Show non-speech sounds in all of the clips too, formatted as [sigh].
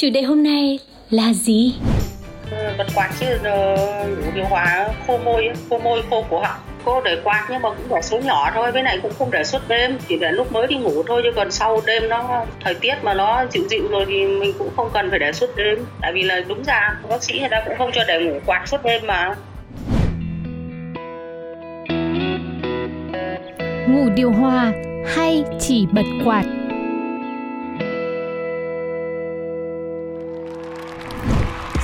Chủ đề hôm nay là gì? Bật quạt chứ ờ, điều hòa khô môi khô môi khô cổ họng cô để quạt nhưng mà cũng để số nhỏ thôi bên này cũng không để suốt đêm chỉ để lúc mới đi ngủ thôi chứ còn sau đêm nó thời tiết mà nó dịu dịu rồi thì mình cũng không cần phải để suốt đêm. Tại vì là đúng ra bác sĩ người ta cũng không cho để ngủ quạt suốt đêm mà. Ngủ điều hòa hay chỉ bật quạt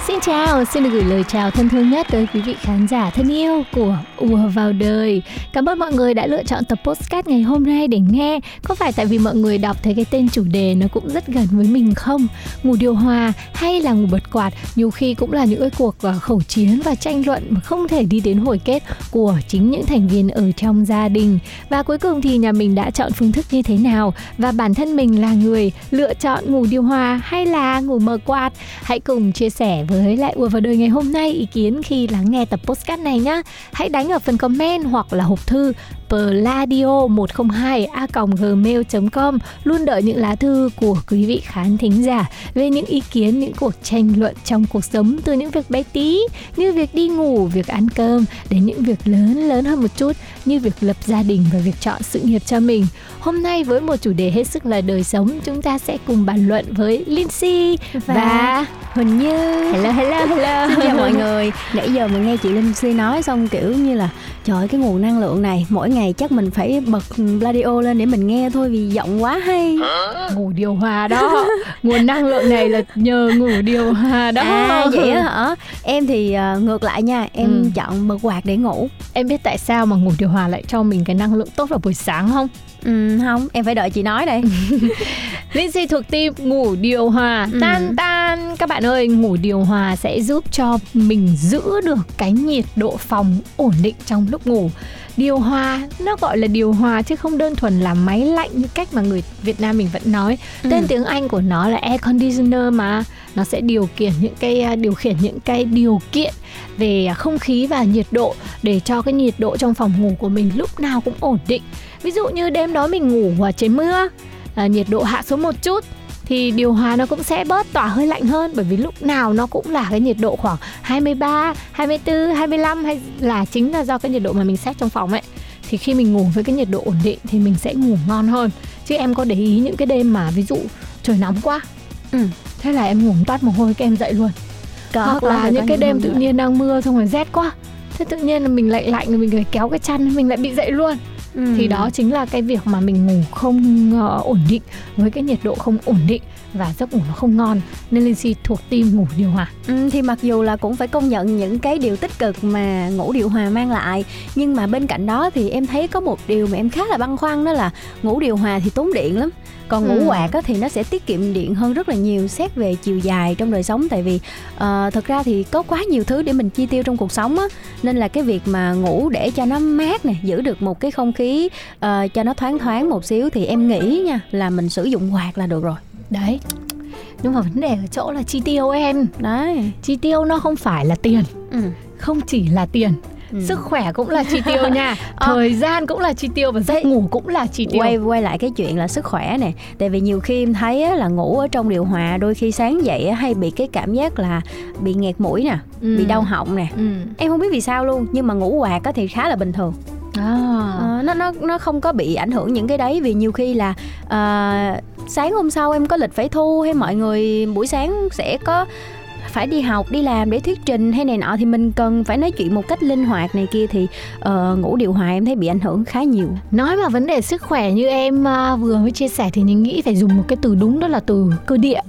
Xin chào, xin được gửi lời chào thân thương nhất tới quý vị khán giả thân yêu của Ùa vào đời. Cảm ơn mọi người đã lựa chọn tập podcast ngày hôm nay để nghe. Có phải tại vì mọi người đọc thấy cái tên chủ đề nó cũng rất gần với mình không? Ngủ điều hòa hay là ngủ bật quạt nhiều khi cũng là những cái cuộc à, khẩu chiến và tranh luận mà không thể đi đến hồi kết của chính những thành viên ở trong gia đình. Và cuối cùng thì nhà mình đã chọn phương thức như thế nào và bản thân mình là người lựa chọn ngủ điều hòa hay là ngủ mờ quạt? Hãy cùng chia sẻ với lại ùa vào đời ngày hôm nay ý kiến khi lắng nghe tập podcast này nhá. Hãy đánh ở phần comment hoặc là hộp thư pladio 102 a gmail.com luôn đợi những lá thư của quý vị khán thính giả về những ý kiến những cuộc tranh luận trong cuộc sống từ những việc bé tí như việc đi ngủ việc ăn cơm đến những việc lớn lớn hơn một chút như việc lập gia đình và việc chọn sự nghiệp cho mình. Hôm nay với một chủ đề hết sức là đời sống chúng ta sẽ cùng bàn luận với Lindsay và, Và Huỳnh Như. Hello hello hello. [laughs] Xin chào mọi người. Nãy giờ mình nghe chị Linh Si nói xong kiểu như là Trời cái nguồn năng lượng này Mỗi ngày chắc mình phải bật radio lên để mình nghe thôi Vì giọng quá hay. Ngủ điều hòa đó. Nguồn năng lượng này là nhờ ngủ điều hòa đó. À vậy á hả? Em thì ờ, ngược lại nha Em Ừ. chọn bật quạt để ngủ. Em biết tại sao mà ngủ điều hòa lại cho mình cái năng lượng tốt vào buổi sáng không? Ừ, Không em phải đợi chị nói đây. [laughs] Lindsay thuộc team ngủ điều hòa. Ừ. tan tan. Các bạn ơi ngủ điều hòa sẽ giúp cho mình giữ được cái nhiệt độ phòng ổn định trong lúc ngủ điều hòa nó gọi là điều hòa chứ không đơn thuần là máy lạnh như cách mà người Việt Nam mình vẫn nói. Ừ. tên tiếng Anh của nó là air conditioner mà. Nó sẽ điều khiển những cái à, điều khiển những cái điều kiện về không khí và nhiệt độ để cho cái nhiệt độ trong phòng ngủ của mình lúc nào cũng ổn định. Ví dụ như đêm đó mình ngủ ở trời mưa à, nhiệt độ hạ xuống một chút thì điều hòa nó cũng sẽ bớt tỏa hơi lạnh hơn bởi vì lúc nào nó cũng là cái nhiệt độ khoảng 23, 24, 25 hay là chính là do cái nhiệt độ mà mình set trong phòng ấy. Thì khi mình ngủ với cái nhiệt độ ổn định thì mình sẽ ngủ ngon hơn. Chứ em có để ý những cái đêm mà ví dụ trời nóng quá. Ừ. thế là em ngủ toát mồ hôi cái em dậy luôn. Có, hoặc là những cái đêm tự nhiên đang mưa xong rồi rét quá. Thế tự nhiên là mình lạnh lạnh rồi mình phải kéo cái chăn mình lại bị dậy luôn Ừ. thì đó chính là cái việc mà mình ngủ không ờ, ổn định với cái nhiệt độ không ổn định và giấc ngủ nó không ngon nên Lindsay thuộc team ngủ điều hòa Ừ, thì mặc dù là cũng phải công nhận những cái điều tích cực mà ngủ điều hòa mang lại nhưng mà bên cạnh đó thì em thấy có một điều mà em khá là băn khoăn đó là ngủ điều hòa thì tốn điện lắm còn ngủ Ừ. quạt á, thì nó sẽ tiết kiệm điện hơn rất là nhiều xét về chiều dài trong đời sống tại vì ờ, thật ra thì có quá nhiều thứ để mình chi tiêu trong cuộc sống á nên là cái việc mà ngủ để cho nó mát nè giữ được một cái không khí ờ, cho nó thoáng thoáng một xíu thì em nghĩ nha là mình sử dụng quạt là được rồi. Đấy. Nhưng mà vấn đề ở chỗ là chi tiêu em. Đấy. Chi tiêu nó không phải là tiền. Ừ. không chỉ là tiền. Ừ. sức khỏe cũng là chi tiêu nha. [laughs] Thời gian cũng là chi tiêu và giấc ngủ cũng là chi tiêu. Quay quay lại cái chuyện là sức khỏe nè. Tại vì nhiều khi em thấy á, là ngủ ở trong điều hòa đôi khi sáng dậy á, hay bị cái cảm giác là bị nghẹt mũi nè Ừ. bị đau họng nè. Ừ. em không biết vì sao luôn nhưng mà ngủ quạt á thì khá là bình thường. À. Nó nó nó không có bị ảnh hưởng những cái đấy vì nhiều khi là uh, sáng hôm sau em có lịch phải thu hay mọi người buổi sáng sẽ có phải đi học đi làm để thuyết trình hay này nọ thì mình cần phải nói chuyện một cách linh hoạt này kia thì uh, ngủ điều hòa em thấy bị ảnh hưởng khá nhiều. Nói mà vấn đề sức khỏe như em uh, vừa mới chia sẻ thì mình nghĩ phải dùng một cái từ đúng đó là từ cơ địa.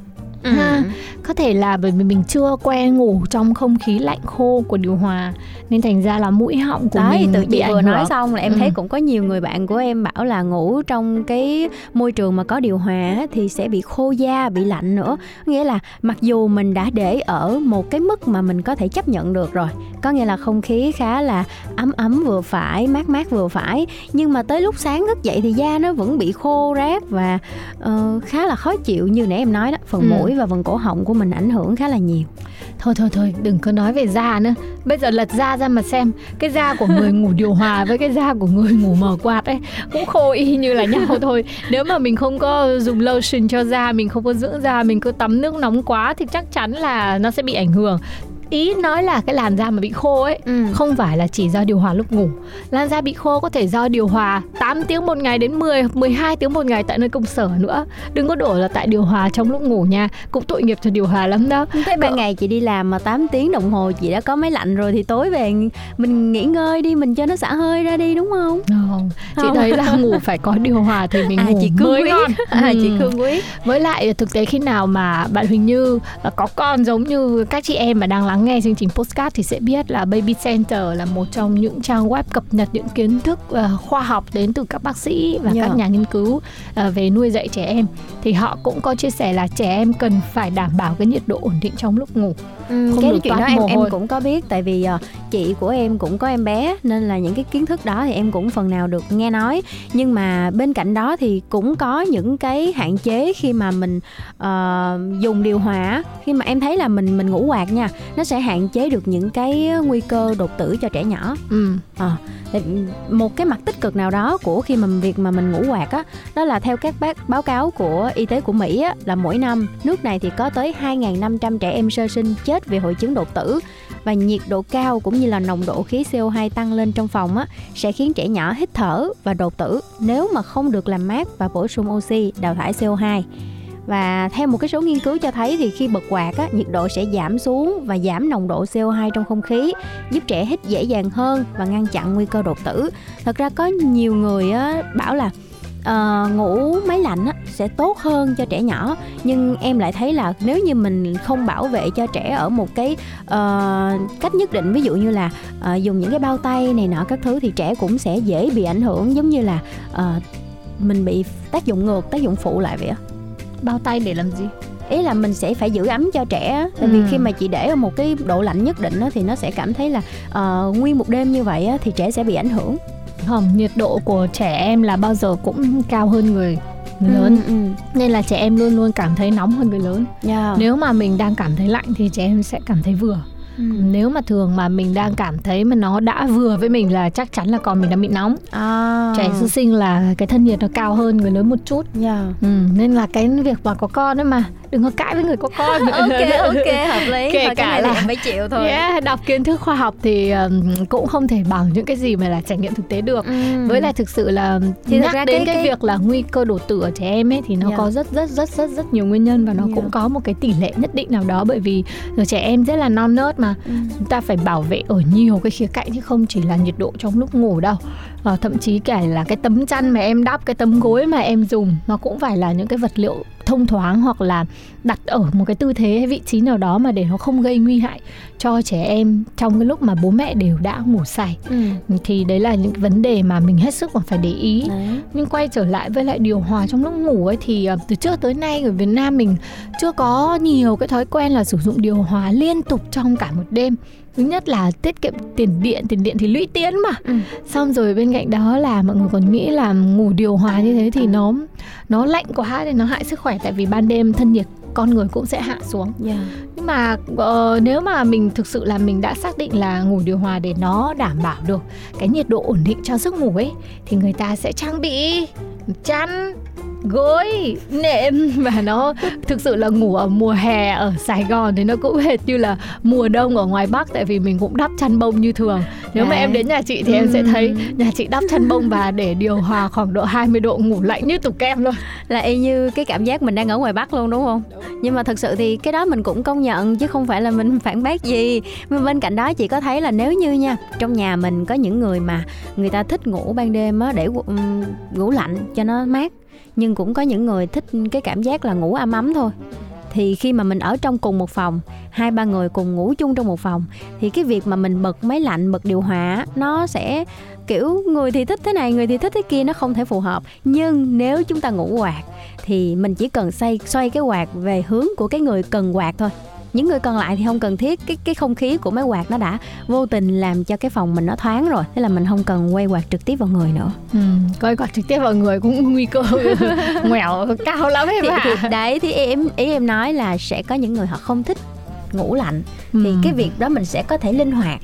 Ừ. ha có thể là bởi vì mình chưa quen ngủ trong không khí lạnh khô của điều hòa nên thành ra là mũi họng của Đấy, mình tự bị chị vừa nói xong là em Ừ. thấy cũng có nhiều người bạn của em bảo là ngủ trong cái môi trường mà có điều hòa thì sẽ bị khô da, bị lạnh nữa. Nghĩa là mặc dù mình đã để ở một cái mức mà mình có thể chấp nhận được rồi, có nghĩa là không khí khá là ấm ấm vừa phải, mát mát vừa phải, nhưng mà tới lúc sáng thức dậy thì da nó vẫn bị khô rát và ờ, khá là khó chịu như nãy em nói đó, phần Ừ. mũi và phần cổ họng của mình ảnh hưởng khá là nhiều. thôi thôi thôi đừng có nói về da nữa. Bây giờ lật da ra mà xem cái da của người ngủ điều hòa với cái da của người ngủ mở quạt ấy cũng khô y như là nhau [laughs] thôi. Nếu mà mình không có dùng lotion cho da mình không có dưỡng da mình cứ tắm nước nóng quá thì chắc chắn là nó sẽ bị ảnh hưởng ý nói là cái làn da mà bị khô ấy Ừ. không phải là chỉ do điều hòa lúc ngủ làn da bị khô có thể do điều hòa 8 tiếng một ngày đến 10 12 tiếng một ngày tại nơi công sở nữa đừng có đổ là tại điều hòa trong lúc ngủ nha cũng tội nghiệp cho điều hòa lắm đó Thế ban ngày chị đi làm mà 8 tiếng đồng hồ chị đã có máy lạnh rồi thì tối về mình nghỉ ngơi đi mình cho nó xả hơi ra đi đúng không? không chị Không. thấy là ngủ phải có điều hòa thì mình À, ngủ chị cương mới quyết. ngon À, chị Ừ. Khương Quý. với lại thực tế khi nào mà bạn Huỳnh Như ờ, có con giống như các chị em mà đang lắng nghe chương trình postcard thì sẽ biết là Baby Center là một trong những trang web cập nhật những kiến thức ờ, khoa học đến từ các bác sĩ và Yeah. các nhà nghiên cứu ờ, về nuôi dạy trẻ em. Thì họ cũng có chia sẻ là trẻ em cần phải đảm bảo cái nhiệt độ ổn định trong lúc ngủ Ừ, Không cái được chuyện đó em em cũng có biết tại vì ờ, chị của em cũng có em bé nên là những cái kiến thức đó thì em cũng phần nào được nghe nói. Nhưng mà bên cạnh đó thì cũng có những cái hạn chế khi mà mình ờ, dùng điều hòa khi mà em thấy là mình mình ngủ quạt nha nó sẽ hạn chế được những cái nguy cơ đột tử cho trẻ nhỏ ừ. Thì một cái mặt tích cực nào đó của khi mà việc mà mình ngủ quạt á đó là theo các bác báo cáo của y tế của Mỹ á là mỗi năm nước này thì có tới 2.500 trẻ em sơ sinh chết vì hội chứng đột tử và nhiệt độ cao cũng như là nồng độ khí CO2 tăng lên trong phòng á sẽ khiến trẻ nhỏ hít thở và đột tử nếu mà không được làm mát và bổ sung oxy đào thải CO2 và theo một cái số nghiên cứu cho thấy thì khi bật quạt á, nhiệt độ sẽ giảm xuống và giảm nồng độ CO2 trong không khí, giúp trẻ hít dễ dàng hơn và ngăn chặn nguy cơ đột tử. Thật ra có nhiều người á, bảo là uh, ngủ máy lạnh á, sẽ tốt hơn cho trẻ nhỏ nhưng em lại thấy là nếu như mình không bảo vệ cho trẻ ở một cái uh, cách nhất định ví dụ như là uh, dùng những cái bao tay này nọ các thứ thì trẻ cũng sẽ dễ bị ảnh hưởng giống như là uh, mình bị tác dụng ngược tác dụng phụ lại vậy á bao tay để làm gì ý là mình sẽ phải giữ ấm cho trẻ tại vì Ừ. khi mà chị để ở một cái độ lạnh nhất định á, thì nó sẽ cảm thấy là ờ, nguyên một đêm như vậy á, thì trẻ sẽ bị ảnh hưởng không nhiệt độ của trẻ em là bao giờ cũng cao hơn người người lớn ừ, ừ. nên là trẻ em luôn luôn cảm thấy nóng hơn người lớn Yeah. nếu mà mình đang cảm thấy lạnh thì trẻ em sẽ cảm thấy vừa Ừ. nếu mà thường mà mình đang cảm thấy mà nó đã vừa với mình là chắc chắn là con mình đang bị nóng à. trẻ sơ sinh là cái thân nhiệt nó cao hơn người lớn một chút yeah. ừ, nên là cái việc mà có con ấy mà đừng có cãi với người có con [laughs] ok ok [laughs] hợp lý Kể Thôi, cái cả này là- phải chịu thôi Yeah, đọc kiến thức khoa học thì um, cũng không thể bằng những cái gì mà là trải nghiệm thực tế được Ừ. với lại thực sự là Thì nhắc ra đến cái- cái, cái- việc là nguy cơ đột tử ở trẻ em ấy thì nó Yeah. có rất rất rất rất rất nhiều nguyên nhân và nó Yeah. cũng có một cái tỷ lệ nhất định nào đó bởi vì trẻ em rất là non nớt mà Ừ. chúng ta phải bảo vệ ở nhiều cái khía cạnh chứ không chỉ là nhiệt độ trong lúc ngủ đâu ờ, thậm chí cả là cái tấm chăn mà em đắp cái tấm gối mà em dùng nó cũng phải là những cái vật liệu thông thoáng hoặc là đặt ở một cái tư thế hay vị trí nào đó mà để nó không gây nguy hại cho trẻ em trong cái lúc mà bố mẹ đều đã ngủ say ừ. thì đấy là những vấn đề mà mình hết sức mà phải để ý Đấy. nhưng quay trở lại với lại điều hòa trong lúc ngủ ấy thì ờ, từ trước tới nay ở Việt Nam mình chưa có nhiều cái thói quen là sử dụng điều hòa liên tục trong cả một đêm thứ nhất là tiết kiệm tiền điện tiền điện thì lũy tiến mà Ừ. xong rồi bên cạnh đó là mọi người còn nghĩ là ngủ điều hòa như thế thì nó nó lạnh quá thì nó hại sức khỏe tại vì ban đêm thân nhiệt con người cũng sẽ hạ xuống Yeah. nhưng mà ờ, nếu mà mình thực sự là mình đã xác định là ngủ điều hòa để nó đảm bảo được cái nhiệt độ ổn định cho giấc ngủ ấy thì người ta sẽ trang bị chăn gối nệm và nó thực sự là ngủ ở mùa hè ở Sài Gòn thì nó cũng hệt như là mùa đông ở ngoài Bắc tại vì mình cũng đắp chăn bông như thường nếu mà Đấy. em đến nhà chị thì em sẽ thấy nhà chị đắp chăn bông và để điều hòa khoảng độ 20 độ ngủ lạnh như tủ kem luôn là y như cái cảm giác mình đang ở ngoài Bắc luôn đúng không? Nhưng mà thật sự thì cái đó mình cũng công nhận chứ không phải là mình phản bác gì. Nhưng bên cạnh đó chị có thấy là nếu như nha, trong nhà mình có những người mà người ta thích ngủ ban đêm á để ngủ lạnh cho nó mát, nhưng cũng có những người thích cái cảm giác là ngủ ấm ấm thôi. thì khi mà mình ở trong cùng một phòng, hai ba người cùng ngủ chung trong một phòng, thì cái việc mà mình bật máy lạnh, bật điều hòa, nó sẽ, kiểu, người thì thích thế này, người thì thích thế kia, nó không thể phù hợp nhưng nếu chúng ta ngủ quạt, thì mình chỉ cần xoay xoay cái quạt về hướng của cái người cần quạt thôi những người còn lại thì không cần thiết. Cái cái không khí của máy quạt nó đã vô tình làm cho cái phòng mình nó thoáng rồi. Thế là mình không cần quay quạt trực tiếp vào người nữa. Ừ, coi quạt trực tiếp vào người cũng nguy cơ. [laughs] Ngoẻo cao lắm em ạ. đấy thì em ý em nói là sẽ có những người họ không thích ngủ lạnh. Thì Ừ. cái việc đó mình sẽ có thể linh hoạt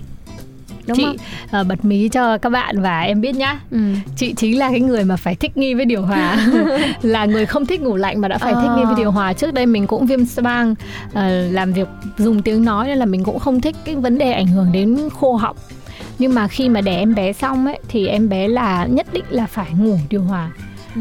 đúng chị không? Ờ, bật mí cho các bạn và em biết nhá. Ừ. chị chính là cái người mà phải thích nghi với điều hòa. [laughs] Là người không thích ngủ lạnh mà đã phải thích nghi với điều hòa. Trước đây mình cũng viêm xoang ờ, làm việc dùng tiếng nói nên là mình cũng không thích cái vấn đề ảnh hưởng đến khô họng. Nhưng mà khi mà đẻ em bé xong ấy thì em bé là nhất định là phải ngủ điều hòa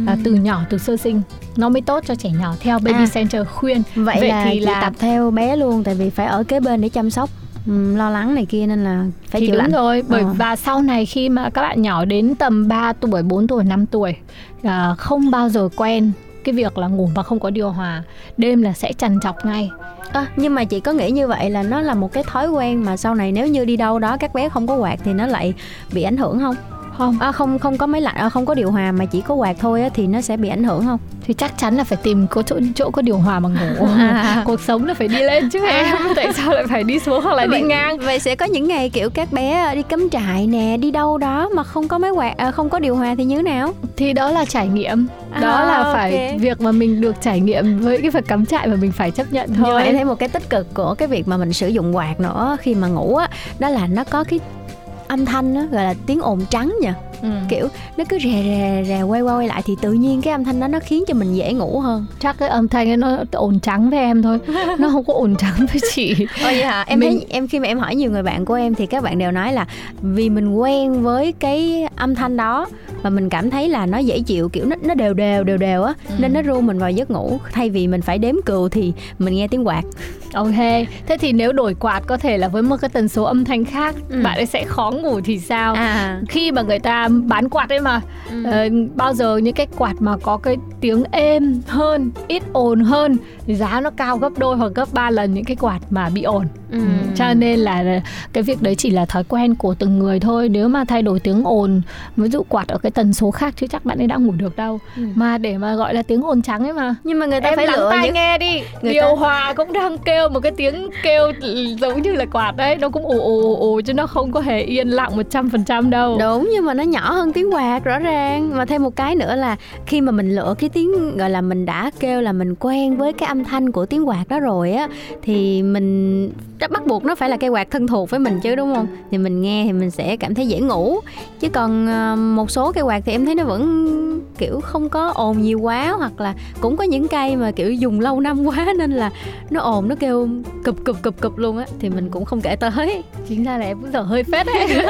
à, từ nhỏ từ sơ sinh. Nó mới tốt cho trẻ nhỏ theo baby À. center khuyên. Vậy, Vậy là thì chị là- tập theo bé luôn tại vì phải ở kế bên để chăm sóc ừ, lo lắng này kia nên là phải thì chịu đúng rồi bởi Ờ. và sau này khi mà các bạn nhỏ đến tầm 3 tuổi 4 tuổi 5 tuổi à, không bao giờ quen cái việc là ngủ mà không có điều hòa đêm là sẽ trằn trọc ngay À, nhưng mà chị có nghĩ như vậy là nó là một cái thói quen mà sau này nếu như đi đâu đó các bé không có quạt thì nó lại bị ảnh hưởng không? Không À, không không có máy lạnh, à, không có điều hòa mà chỉ có quạt thôi á, thì nó sẽ bị ảnh hưởng không? thì chắc chắn là phải tìm có chỗ chỗ có điều hòa mà ngủ [laughs] À. [laughs] cuộc sống là phải đi lên chứ em [laughs] tại sao lại phải đi xuống hoặc là đi ngang Vậy sẽ có những ngày kiểu các bé đi cắm trại nè, đi đâu đó mà không có máy quạt, à, không có điều hòa thì như thế nào? thì đó là trải nghiệm đó À, là phải ok. việc mà mình được trải nghiệm với cái việc cắm trại mà mình phải chấp nhận thôi em thấy một cái tích cực của cái việc mà mình sử dụng quạt nữa khi mà ngủ á, đó là nó có cái âm thanh á, gọi là tiếng ồn trắng nha ừ. kiểu nó cứ rè rè rè quay qua quay lại thì tự nhiên cái âm thanh đó nó khiến cho mình dễ ngủ hơn. Chắc cái âm thanh ấy nó ồn trắng với em thôi. [laughs] Nó không có ồn trắng với chị. Ồ vậy hả? Em Mình- thấy em khi mà em hỏi nhiều người bạn của em thì các bạn đều nói là vì mình quen với cái âm thanh đó và mình cảm thấy là nó dễ chịu kiểu nó nó đều đều đều đều á Ừ. nên nó ru mình vào giấc ngủ thay vì mình phải đếm cừu thì mình nghe tiếng quạt. Ok, thế thì nếu đổi quạt có thể là với một cái tần số âm thanh khác, Ừ. bạn ấy sẽ khó ngủ thì sao? À. Khi mà người ta bán quạt ấy mà, Ừ. ờ, bao giờ những cái quạt mà có cái tiếng êm hơn, ít ồn hơn, thì giá nó cao gấp đôi hoặc gấp 3 lần những cái quạt mà bị ồn. Ừ. Cho nên là cái việc đấy chỉ là thói quen của từng người thôi. Nếu mà thay đổi tiếng ồn, ví dụ quạt ở cái tần số khác chứ chắc bạn ấy đã ngủ được đâu. Ừ. Mà để mà gọi là tiếng ồn trắng ấy mà. Nhưng mà người ta em phải lắng lựa tai những nghe đi. Người điều ta- hòa cũng đang kêu một cái tiếng kêu giống như là quạt đấy. Nó cũng ồ ồ ồ ồ chứ nó không có hề yên lặng 100% đâu. Đúng nhưng mà nó nhỏ hơn tiếng quạt rõ ràng. Mà thêm một cái nữa là khi mà mình lựa cái tiếng gọi là mình đã kêu là mình quen với cái âm thanh của tiếng quạt đó rồi á Thì mình bắt buộc nó phải là cây quạt thân thuộc với mình chứ đúng không? Thì mình nghe thì mình sẽ cảm thấy dễ ngủ. Chứ còn ờ, một số cây quạt thì em thấy nó vẫn kiểu không có ồn nhiều quá Hoặc là cũng có những cây mà kiểu dùng lâu năm quá [laughs] nên là nó ồn nó kêu cụp cụp cụp cụp luôn á Thì mình cũng không kể tới. Chính ra là em cũng dở hơi phết đấy. [laughs]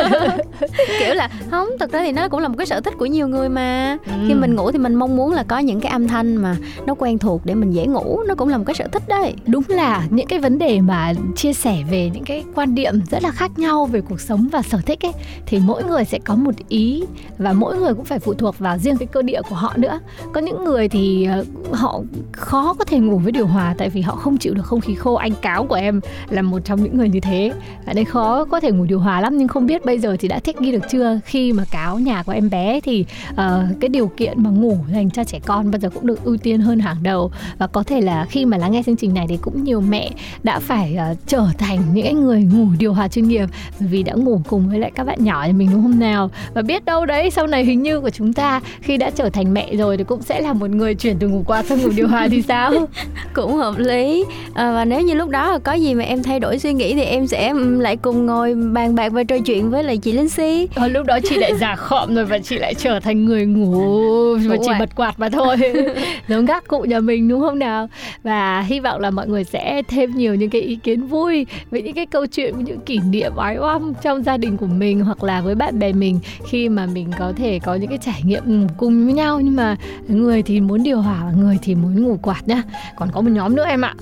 Kiểu là không thực ra thì nó cũng là một cái sở thích của nhiều người mà. Ừ. khi mình ngủ thì mình mong muốn là có những cái âm thanh mà nó quen thuộc để mình dễ ngủ nó cũng là một cái sở thích đấy. Đúng là những cái vấn đề mà chia sẻ về những cái quan điểm rất là khác nhau về cuộc sống và sở thích ấy thì mỗi người sẽ có một ý và mỗi người cũng phải phụ thuộc vào riêng cái cơ địa của họ nữa. Có những người thì ờ, họ khó có thể ngủ với điều hòa tại vì họ không chịu được không khí khô. Anh cáo của em là một trong những người như thế. Ở đây khó có thể ngủ điều hòa lắm nhưng không biết bây giờ thì đã thích nghi được chưa? Khi mà cáo nhà của em bé thì uh, cái điều kiện mà ngủ dành cho trẻ con bây giờ cũng được ưu tiên hơn hàng đầu. Và có thể là khi mà lắng nghe chương trình này thì cũng nhiều mẹ đã phải uh, trở thành những người ngủ điều hòa chuyên nghiệp vì đã ngủ cùng với lại các bạn nhỏ nhà mình đúng không nào? Và biết đâu đấy sau này hình như của chúng ta khi đã trở thành mẹ rồi thì cũng sẽ là một người chuyển từ ngủ quạt sang ngủ điều hòa thì sao? [laughs] Cũng hợp lý. À, và nếu như lúc đó có gì mà em thay đổi suy nghĩ thì em sẽ lại cùng ngồi bàn bạc và trò chuyện với lại chị Linh Si. Ờ, lúc đó chị lại già khọm rồi và chị lại trở thành người ngủ và chỉ quạt. bật quạt mà thôi. [laughs] Giống các cụ nhà mình đúng không nào? Và hy vọng là mọi người sẽ thêm nhiều những cái ý kiến vui với những cái câu chuyện những kỷ niệm oái oăm trong gia đình của mình hoặc là với bạn bè mình khi mà mình có thể có những cái trải nghiệm ngủ cùng với nhau. Nhưng mà người thì muốn điều hòa và người thì muốn ngủ quạt nhá. Còn có một nhóm nữa em ạ.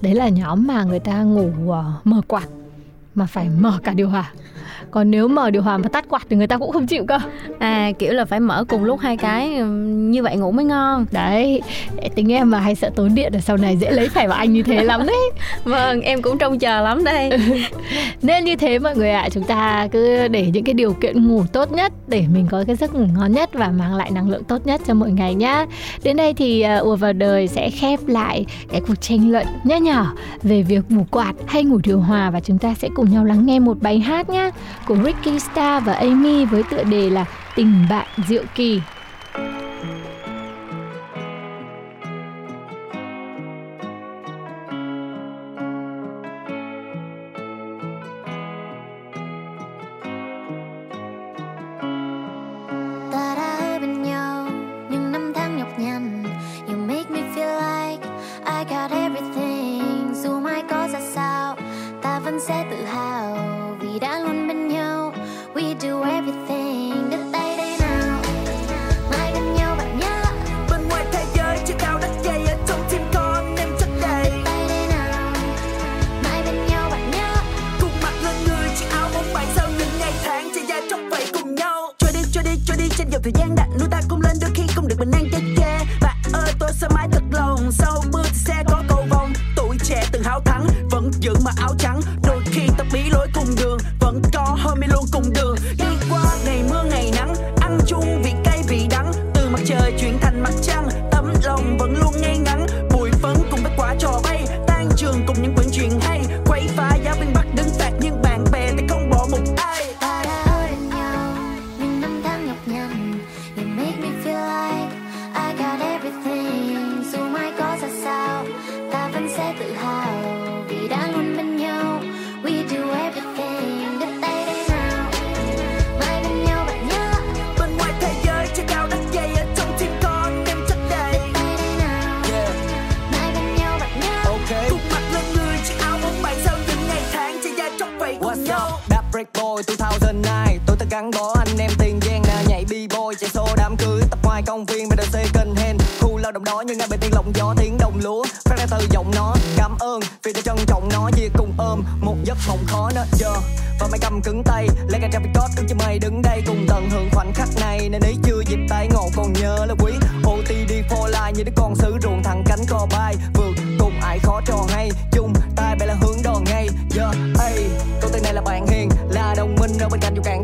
Đấy là nhóm mà người ta ngủ ờ, mở quạt, mà phải mở cả điều hòa còn nếu mở điều hòa mà tắt quạt thì người ta cũng không chịu cơ. À kiểu là phải mở cùng lúc hai cái như vậy ngủ mới ngon. Đấy tính em mà hay sợ tốn điện ở sau này dễ lấy phải vào anh như thế lắm đấy. [laughs] Vâng em cũng trông chờ lắm đây. [laughs] Nên như thế mọi người ạ à, chúng ta cứ để những cái điều kiện ngủ tốt nhất để mình có cái giấc ngủ ngon nhất và mang lại năng lượng tốt nhất cho mỗi ngày nhá. Đến đây thì uh, ùa vào đời sẽ khép lại cái cuộc tranh luận nhá nhỏ về việc ngủ quạt hay ngủ điều hòa và chúng ta sẽ cùng nhau lắng nghe một bài hát nhá của Ricky Star và Amy với tựa đề là Tình bạn diệu kỳ. No, I got you gang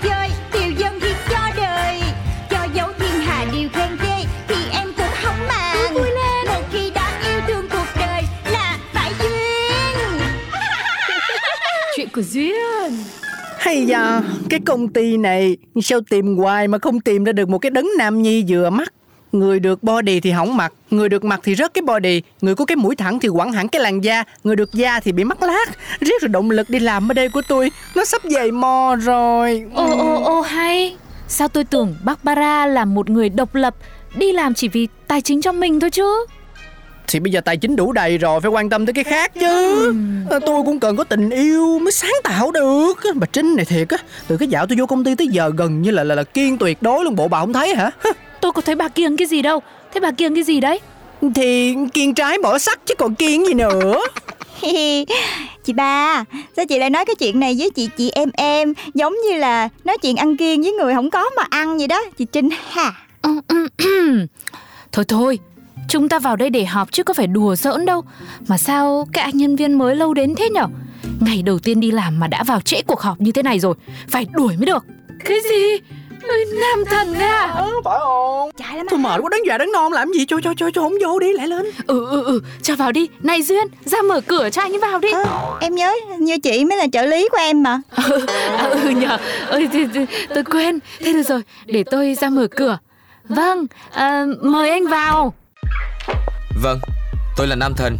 của Duyên Hay da, cái công ty này sao tìm hoài mà không tìm ra được một cái đấng nam nhi vừa mắt. Người được body thì hỏng mặt, người được mặt thì rớt cái body, người có cái mũi thẳng thì quẳng hẳn cái làn da, người được da thì bị mắc lát. Riết rồi động lực đi làm ở đây của tôi, nó sắp dày mò rồi. Ô ô ô hay Sao tôi tưởng Barbara là một người độc lập Đi làm chỉ vì tài chính cho mình thôi chứ Thì bây giờ tài chính đủ đầy rồi, phải quan tâm tới cái khác chứ. Ờ, Tôi cũng cần có tình yêu mới sáng tạo được. Bà Trinh này thiệt á, từ cái dạo tôi vô công ty tới giờ gần như là là, là kiên tuyệt đối luôn bộ bà không thấy hả? [laughs] Tôi có thấy bà kiêng cái gì đâu Thế bà kiêng cái gì đấy Thì kiên trái bỏ sắt chứ còn kiên gì nữa. [laughs] Chị ba Sao chị lại nói cái chuyện này với chị chị em em Giống như là nói chuyện ăn kiêng với người không có mà ăn vậy đó Chị Trinh ha Thôi thôi Chúng ta vào đây để họp chứ có phải đùa giỡn đâu. Mà sao các anh nhân viên mới lâu đến thế nhở? Ngày đầu tiên đi làm mà đã vào trễ cuộc họp như thế này rồi Phải đuổi mới được. Cái gì? Ôi, Nam thần à? Ờ, phải không? Chạy lắm Tôi mệt quá đáng già đáng non làm gì? Cho cho cho cho không vô đi lại lên. Ừ ừ ừ Cho vào đi. Này Duyên Ra mở cửa cho anh ấy vào đi. Em nhớ như chị mới là trợ lý của em mà. [laughs] À, ừ nhờ. Ơi thì, thì, tôi quên. Thế được rồi để tôi ra mở cửa. Vâng à, mời anh vào Vâng, tôi là Nam Thần,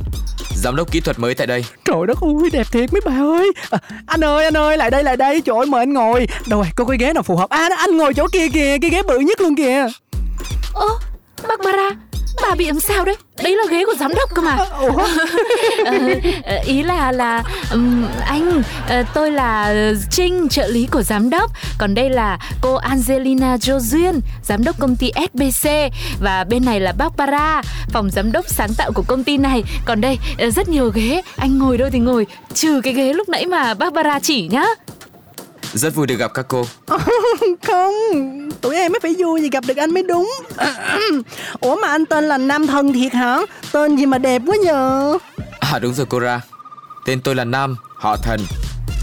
giám đốc kỹ thuật mới tại đây. Trời đất ơi đẹp thiệt mấy bà ơi. À, anh ơi anh ơi lại đây lại đây trời ơi mời anh ngồi. Đâu rồi có cái ghế nào phù hợp? À anh ngồi chỗ kia kìa cái ghế bự nhất luôn kìa. ơ barbara bà bị làm sao đấy? Đấy là ghế của giám đốc cơ mà? [laughs] Ờ, ờ, ý là là ừm, anh ờ, tôi là trinh trợ lý của giám đốc. Còn đây là cô angelina jo duyên giám đốc công ty sbc và bên này là barbara phòng giám đốc sáng tạo của công ty này. Còn đây ờ, rất nhiều ghế. Anh ngồi đâu thì ngồi trừ cái ghế lúc nãy mà barbara chỉ nhá Rất vui được gặp các cô. [laughs] Không, tụi em mới phải vui gì gặp được anh mới đúng. [clears throat] Ủa mà anh tên là Nam Thần thiệt hả? Tên gì mà đẹp quá nhờ. À đúng rồi cô Ra. Tên tôi là Nam, họ Thần.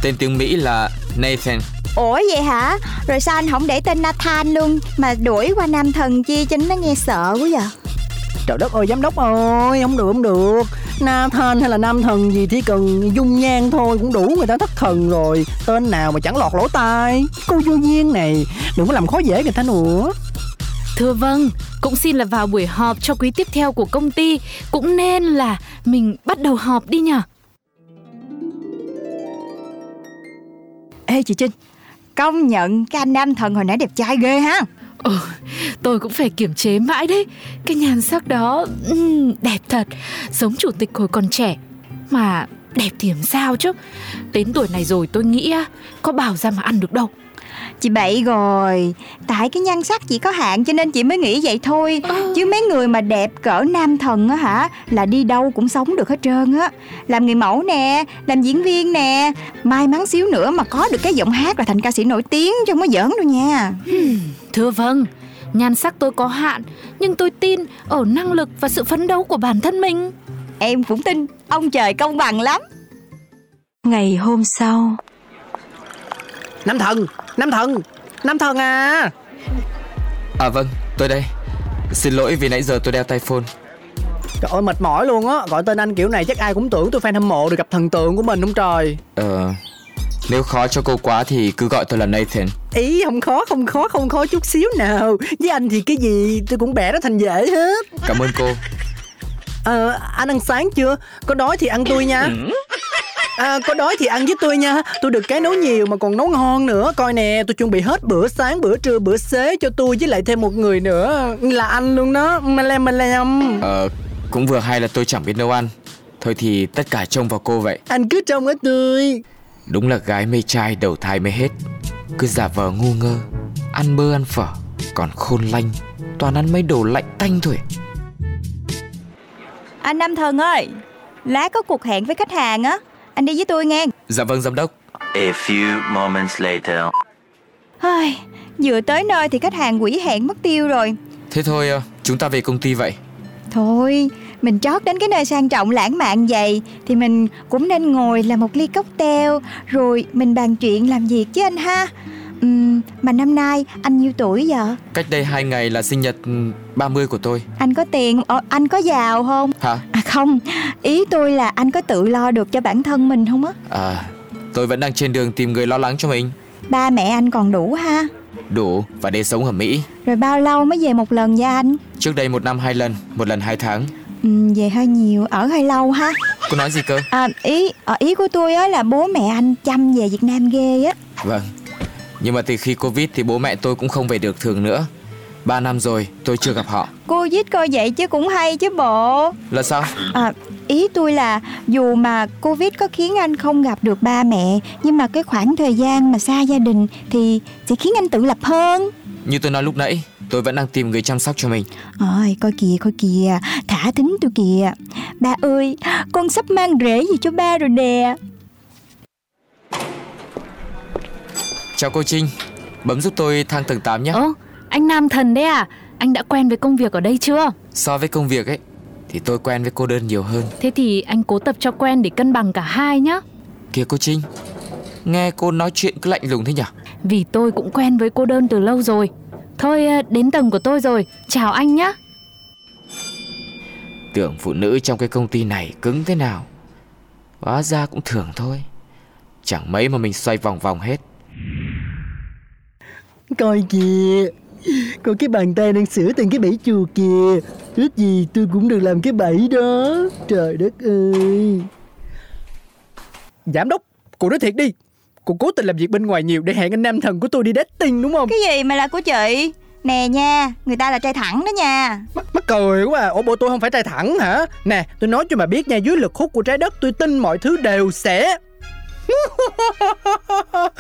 Tên tiếng Mỹ là Nathan. Ủa vậy hả Rồi sao anh không để tên Nathan luôn Mà đuổi qua nam thần chi cho nó nghe sợ quá vậy Trời đất ơi giám đốc ơi, không được không được. Nathan hay là Nam Thần gì chỉ cần dung nhan thôi cũng đủ người ta thất thần rồi. Tên nào mà chẳng lọt lỗ tai. Cô vô duyên này, đừng có làm khó dễ người ta nữa. Thưa vâng, cũng xin là vào buổi họp cho quý tiếp theo của công ty Cũng nên là mình bắt đầu họp đi nhở Ê chị Trinh Công nhận cái anh nam thần hồi nãy đẹp trai ghê ha Ừ, tôi cũng phải kiểm chế mãi đấy. Cái nhan sắc đó đẹp thật. Giống chủ tịch hồi còn trẻ. Mà đẹp thì làm sao chứ? Đến tuổi này rồi tôi nghĩ Có bảo ra mà ăn được đâu. Chị bậy rồi. Tại cái nhan sắc chị có hạn cho nên chị mới nghĩ vậy thôi. Chứ mấy người mà đẹp cỡ nam thần á hả Là đi đâu cũng sống được hết trơn á. Làm người mẫu nè Làm diễn viên nè. May mắn xíu nữa mà có được cái giọng hát là thành ca sĩ nổi tiếng Chứ không có giỡn đâu nha. Thưa vâng. Nhan sắc tôi có hạn Nhưng tôi tin ở năng lực và sự phấn đấu của bản thân mình. Em cũng tin. Ông trời công bằng lắm. Ngày hôm sau Nam thần Nam thần Nam thần à. À vâng, tôi đây. Xin lỗi vì nãy giờ tôi đeo tai phone. Trời ơi mệt mỏi luôn á. Gọi tên anh kiểu này chắc ai cũng tưởng tôi fan hâm mộ Được gặp thần tượng của mình không trời? Ờ Nếu khó cho cô quá thì cứ gọi tôi là Nathan. Ý không khó không khó không khó chút xíu nào. Với anh thì cái gì tôi cũng bẻ nó thành dễ hết. Cảm ơn cô. Ờ anh ăn sáng chưa? Có đói thì ăn tôi nha À, có đói thì ăn với tôi nha. Tôi được cái nấu nhiều mà còn nấu ngon nữa. Coi nè tôi chuẩn bị hết bữa sáng bữa trưa bữa xế cho tôi Với lại thêm một người nữa. Là anh luôn đó. Mà lem mà lem. Ờ Cũng vừa hay là tôi chẳng biết nấu ăn. Thôi thì tất cả trông vào cô vậy. Anh cứ trông ở tôi. Đúng là gái mê trai đầu thai mê hết. Cứ giả vờ ngu ngơ Ăn bơ ăn phở Còn khôn lanh. Toàn ăn mấy đồ lạnh tanh thôi. Anh Nam Thần ơi Lát có cuộc hẹn với khách hàng á Anh đi với tôi nghe. Dạ vâng giám đốc. A few moments later. Ai, Vừa tới nơi thì khách hàng quỷ hẹn mất tiêu rồi. Thế thôi ờ, chúng ta về công ty vậy. Thôi, mình chót đến cái nơi sang trọng lãng mạn vậy Thì mình cũng nên ngồi làm một ly cocktail Rồi mình bàn chuyện làm việc chứ anh ha Ừm, Mà năm nay anh nhiêu tuổi giờ? Cách đây hai ngày là sinh nhật ừ, 30 của tôi Anh có tiền, ờ, anh có giàu không? Hả? À không, ý tôi là anh có tự lo được cho bản thân mình không á? À Tôi vẫn đang trên đường tìm người lo lắng cho mình Ba mẹ anh còn đủ ha Đủ và để sống ở Mỹ Rồi bao lâu mới về một lần nha anh? Trước đây một năm hai lần Một lần hai tháng Ừm, về hơi nhiều, ở hơi lâu ha Cô nói gì cơ? À, ý ở ý của tôi á là bố mẹ anh chăm về Việt Nam ghê á. Vâng Nhưng mà từ khi Covid thì bố mẹ tôi cũng không về được thường nữa Ba năm rồi tôi chưa gặp họ Cô viết coi vậy chứ cũng hay chứ bộ. Là sao? À, ý tôi là dù mà Covid có khiến anh không gặp được ba mẹ nhưng mà cái khoảng thời gian mà xa gia đình thì sẽ khiến anh tự lập hơn. Như tôi nói lúc nãy Tôi vẫn đang tìm người chăm sóc cho mình Ôi, coi kìa, coi kìa, thả thính tôi kìa. Ba ơi, con sắp mang rễ gì cho ba rồi nè. Chào cô Trinh. Bấm giúp tôi thang tầng 8 nhé. Ơ, anh Nam Thần đấy à? Anh đã quen với công việc ở đây chưa? So với công việc ấy Thì tôi quen với cô đơn nhiều hơn. Thế thì anh cố tập cho quen để cân bằng cả hai nhá. Kìa cô Trinh Nghe cô nói chuyện cứ lạnh lùng thế nhỉ? Vì tôi cũng quen với cô đơn từ lâu rồi. Thôi ờ, đến tầng của tôi rồi. Chào anh nhá. Tưởng phụ nữ trong cái công ty này cứng thế nào? Hóa ra cũng thường thôi. Chẳng mấy mà mình xoay vòng vòng hết Coi kìa. Còn cái bàn tay đang sửa từng cái bẫy chùa kìa. Ước gì tôi cũng được làm cái bẫy đó. Trời đất ơi. Giám đốc Cô nói thiệt đi. Cô cố tình làm việc bên ngoài nhiều Để hẹn anh nam thần của tôi đi dating đúng không? Cái gì mà là của chị? Nè nha, người ta là trai thẳng đó nha. Mắc, mắc cười quá à. Ủa bộ tôi không phải trai thẳng hả? Nè tôi nói cho mà biết nha Dưới lực hút của trái đất tôi tin mọi thứ đều sẽ [laughs]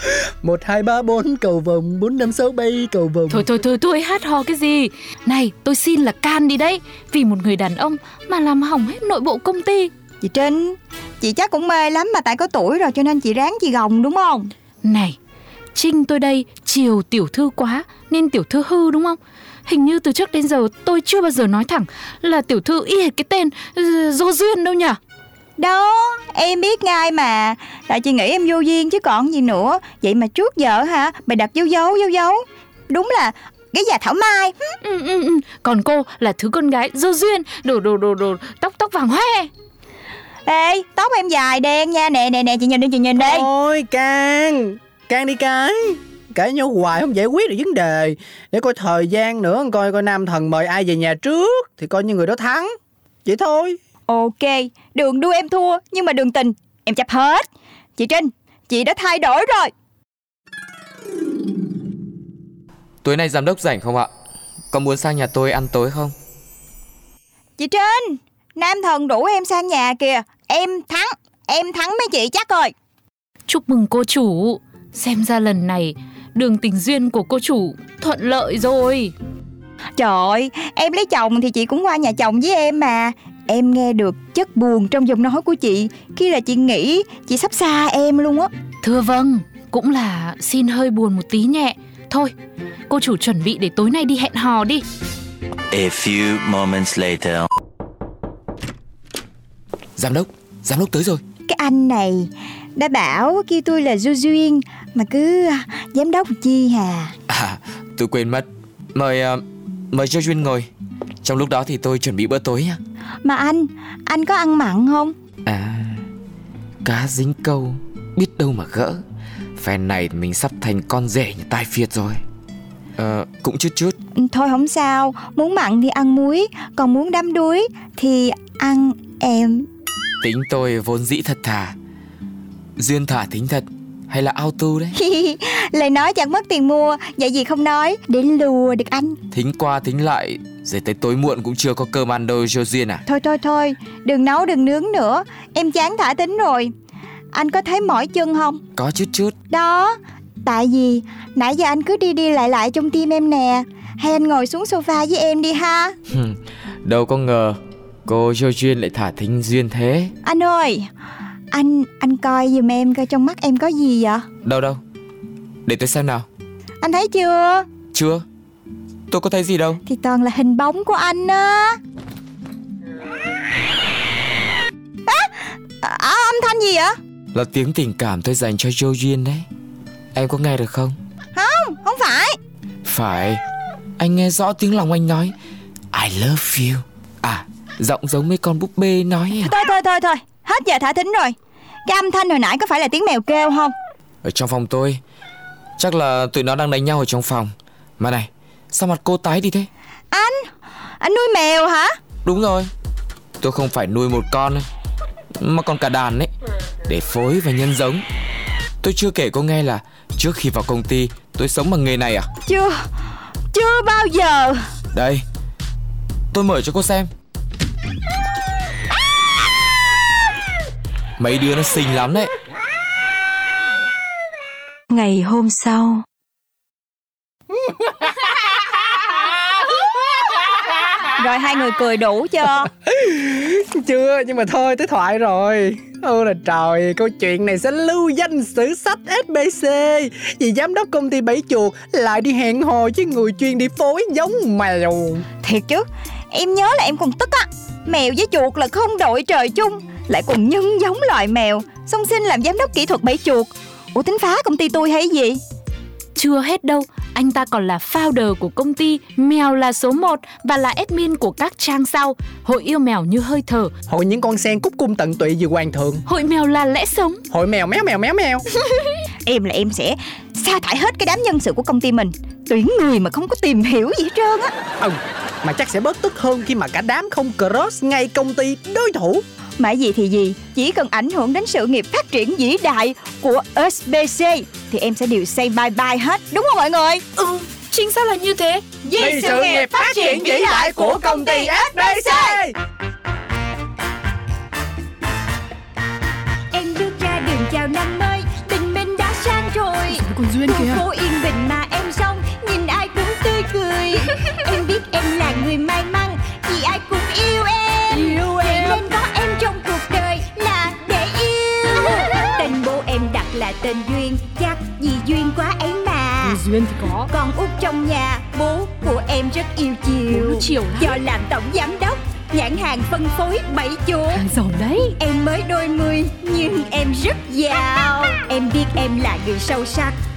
một hai ba bốn cầu vồng bốn năm sáu bay cầu vồng. Thôi thôi thôi thôi hát hò cái gì? Này tôi xin là can đi đấy. Vì một người đàn ông mà làm hỏng hết nội bộ công ty. Chị Trinh, chị chắc cũng mê lắm mà tại có tuổi rồi cho nên chị ráng chị gồng đúng không? Này Trinh tôi đây chiều tiểu thư quá Nên tiểu thư hư đúng không? Hình như từ trước đến giờ tôi chưa bao giờ nói thẳng Là tiểu thư y hệt cái tên uh, Dô Duyên đâu nhỉ Đó, em biết ngay mà. Tại chị nghĩ em vô duyên chứ còn gì nữa. Vậy mà trước giờ hả, mày đặt dấu dấu dấu dấu. Đúng là cái già thảo mai ừ, ừ, ừ. Còn cô là thứ con gái Dô Duyên Đồ đồ đồ đồ tóc tóc vàng hoe. Ê, tóc em dài đen nha. Nè nè nè, chị nhìn đi, chị nhìn đi. Ôi Can Can đi cái. Cãi nhau hoài không giải quyết được vấn đề. Để coi thời gian nữa Coi coi nam thần mời ai về nhà trước Thì coi như người đó thắng. Vậy thôi Ok, đường đua em thua Nhưng mà đường tình em chấp hết. Chị Trinh, chị đã thay đổi rồi. Tối nay giám đốc rảnh không ạ? Có muốn sang nhà tôi ăn tối không? Chị Trinh Nam thần đủ em sang nhà kìa. Em thắng Em thắng mấy chị chắc rồi. Chúc mừng cô chủ. Xem ra lần này đường tình duyên của cô chủ thuận lợi rồi. Trời ơi Em lấy chồng thì chị cũng qua nhà chồng với em mà Em nghe được chất buồn trong giọng nói của chị Khi là chị nghĩ chị sắp xa em luôn á. Thưa vâng Cũng là xin hơi buồn một tí nhẹ. Thôi cô chủ chuẩn bị để tối nay đi hẹn hò đi. A few moments later. Giám đốc, giám đốc tới rồi. Cái anh này đã bảo kêu tôi là Du Duyên Mà cứ à, giám đốc chi hà. À, tôi quên mất. Mời, ờ, mời cho Duyên ngồi Trong lúc đó thì tôi chuẩn bị bữa tối nha Mà anh, anh có ăn mặn không? À, cá dính câu Biết đâu mà gỡ. Phen này mình sắp thành con rể như tai phiệt rồi. Ờ, cũng chút chút. Thôi không sao, muốn mặn thì ăn muối Còn muốn đắm đuối thì ăn em. Tính tôi vốn dĩ thật thà. Duyên thả thính thật Hay là auto đấy? [laughs] Lời nói chẳng mất tiền mua Vậy gì không nói. Để lùa được anh. Thính qua thính lại Rồi tới tối muộn cũng chưa có cơm ăn đâu Duyên à. Thôi thôi thôi Đừng nấu đừng nướng nữa. Em chán thả tính rồi. Anh có thấy mỏi chân không? Có chút chút. Đó Tại vì nãy giờ anh cứ đi đi lại lại trong tim em nè. Hay anh ngồi xuống sofa với em đi ha. [laughs] Đâu có ngờ Cô Duyên lại thả thính Duyên thế. Anh ơi Anh anh coi giùm em coi trong mắt em có gì vậy? Đâu đâu. Để tôi xem nào. Anh thấy chưa? Chưa. Tôi có thấy gì đâu. Thì toàn là hình bóng của anh á. À, à, âm thanh gì vậy? Là tiếng tình cảm tôi dành cho Jo Duyên đấy. Em có nghe được không? Không không phải. Phải. Anh nghe rõ tiếng lòng anh nói. I love you. À giọng giống mấy con búp bê nói à. Thôi thôi thôi thôi Hết giờ thả thính rồi. Cái âm thanh hồi nãy có phải là tiếng mèo kêu không? Ở trong phòng tôi Chắc là tụi nó đang đánh nhau ở trong phòng. Mà này Sao mặt cô tái đi thế? Anh Anh nuôi mèo hả? Đúng rồi. Tôi không phải nuôi một con ấy, Mà còn cả đàn ấy Để phối và nhân giống. Tôi chưa kể cô nghe là Trước khi vào công ty Tôi sống bằng nghề này à? Chưa Chưa bao giờ. Đây Tôi mở cho cô xem Mấy đứa nó xinh lắm đấy. Ngày hôm sau. Rồi hai người cười đủ chưa? Chưa nhưng mà thôi tới thoại rồi. Ôi là trời Câu chuyện này sẽ lưu danh sử sách SBC Vì giám đốc công ty Bảy Chuột Lại đi hẹn hò với người chuyên đi phối giống mèo. Thiệt chứ Em nhớ là em còn tức á. Mèo với chuột là không đội trời chung Lại còn nhân giống loài mèo. Xong xin làm giám đốc kỹ thuật bẫy chuột. Ủa tính phá công ty tôi hay gì? Chưa hết đâu, anh ta còn là founder của công ty Mèo là số 1 và là admin của các trang sau. Hội yêu mèo như hơi thở, Hội những con sen cúc cung tận tụy vì hoàng thượng hội mèo là lẽ sống. Hội mèo méo mèo méo mèo. [laughs] Em là em sẽ sa thải hết cái đám nhân sự của công ty mình. Tuyển người mà không có tìm hiểu gì hết trơn á. Ừ Mà chắc sẽ bớt tức hơn khi mà cả đám không cross ngay công ty đối thủ Mà gì thì gì Chỉ cần ảnh hưởng đến sự nghiệp phát triển vĩ đại của SBC Thì em sẽ đều say bye bye hết. Đúng không mọi người? Ừ, chính xác là như thế? Vì sự nghiệp phát triển vĩ đại của công ty SBC Em bước ra đường chào năm mới Tình mình đã sang rồi. Còn Duyên Khu phố yên bình mà em sống Nhìn ai cũng tươi cười. [laughs] Em biết em là người may mắn Vì ai cũng yêu em tên Duyên Chắc vì duyên quá ấy mà. Duyên thì có. Con út trong nhà Bố của em rất yêu chiều. Bố chiều lắm. Do làm tổng giám đốc Nhãn hàng phân phối bảy chuột giàu đấy. Em mới đôi mươi nhưng em rất giàu. [laughs] Em biết em là người sâu sắc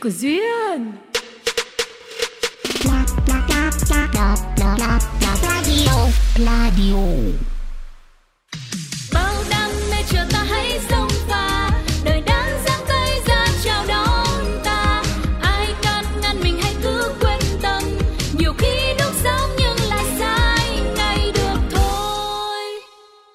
Fokussieren. Pladio. Pladio.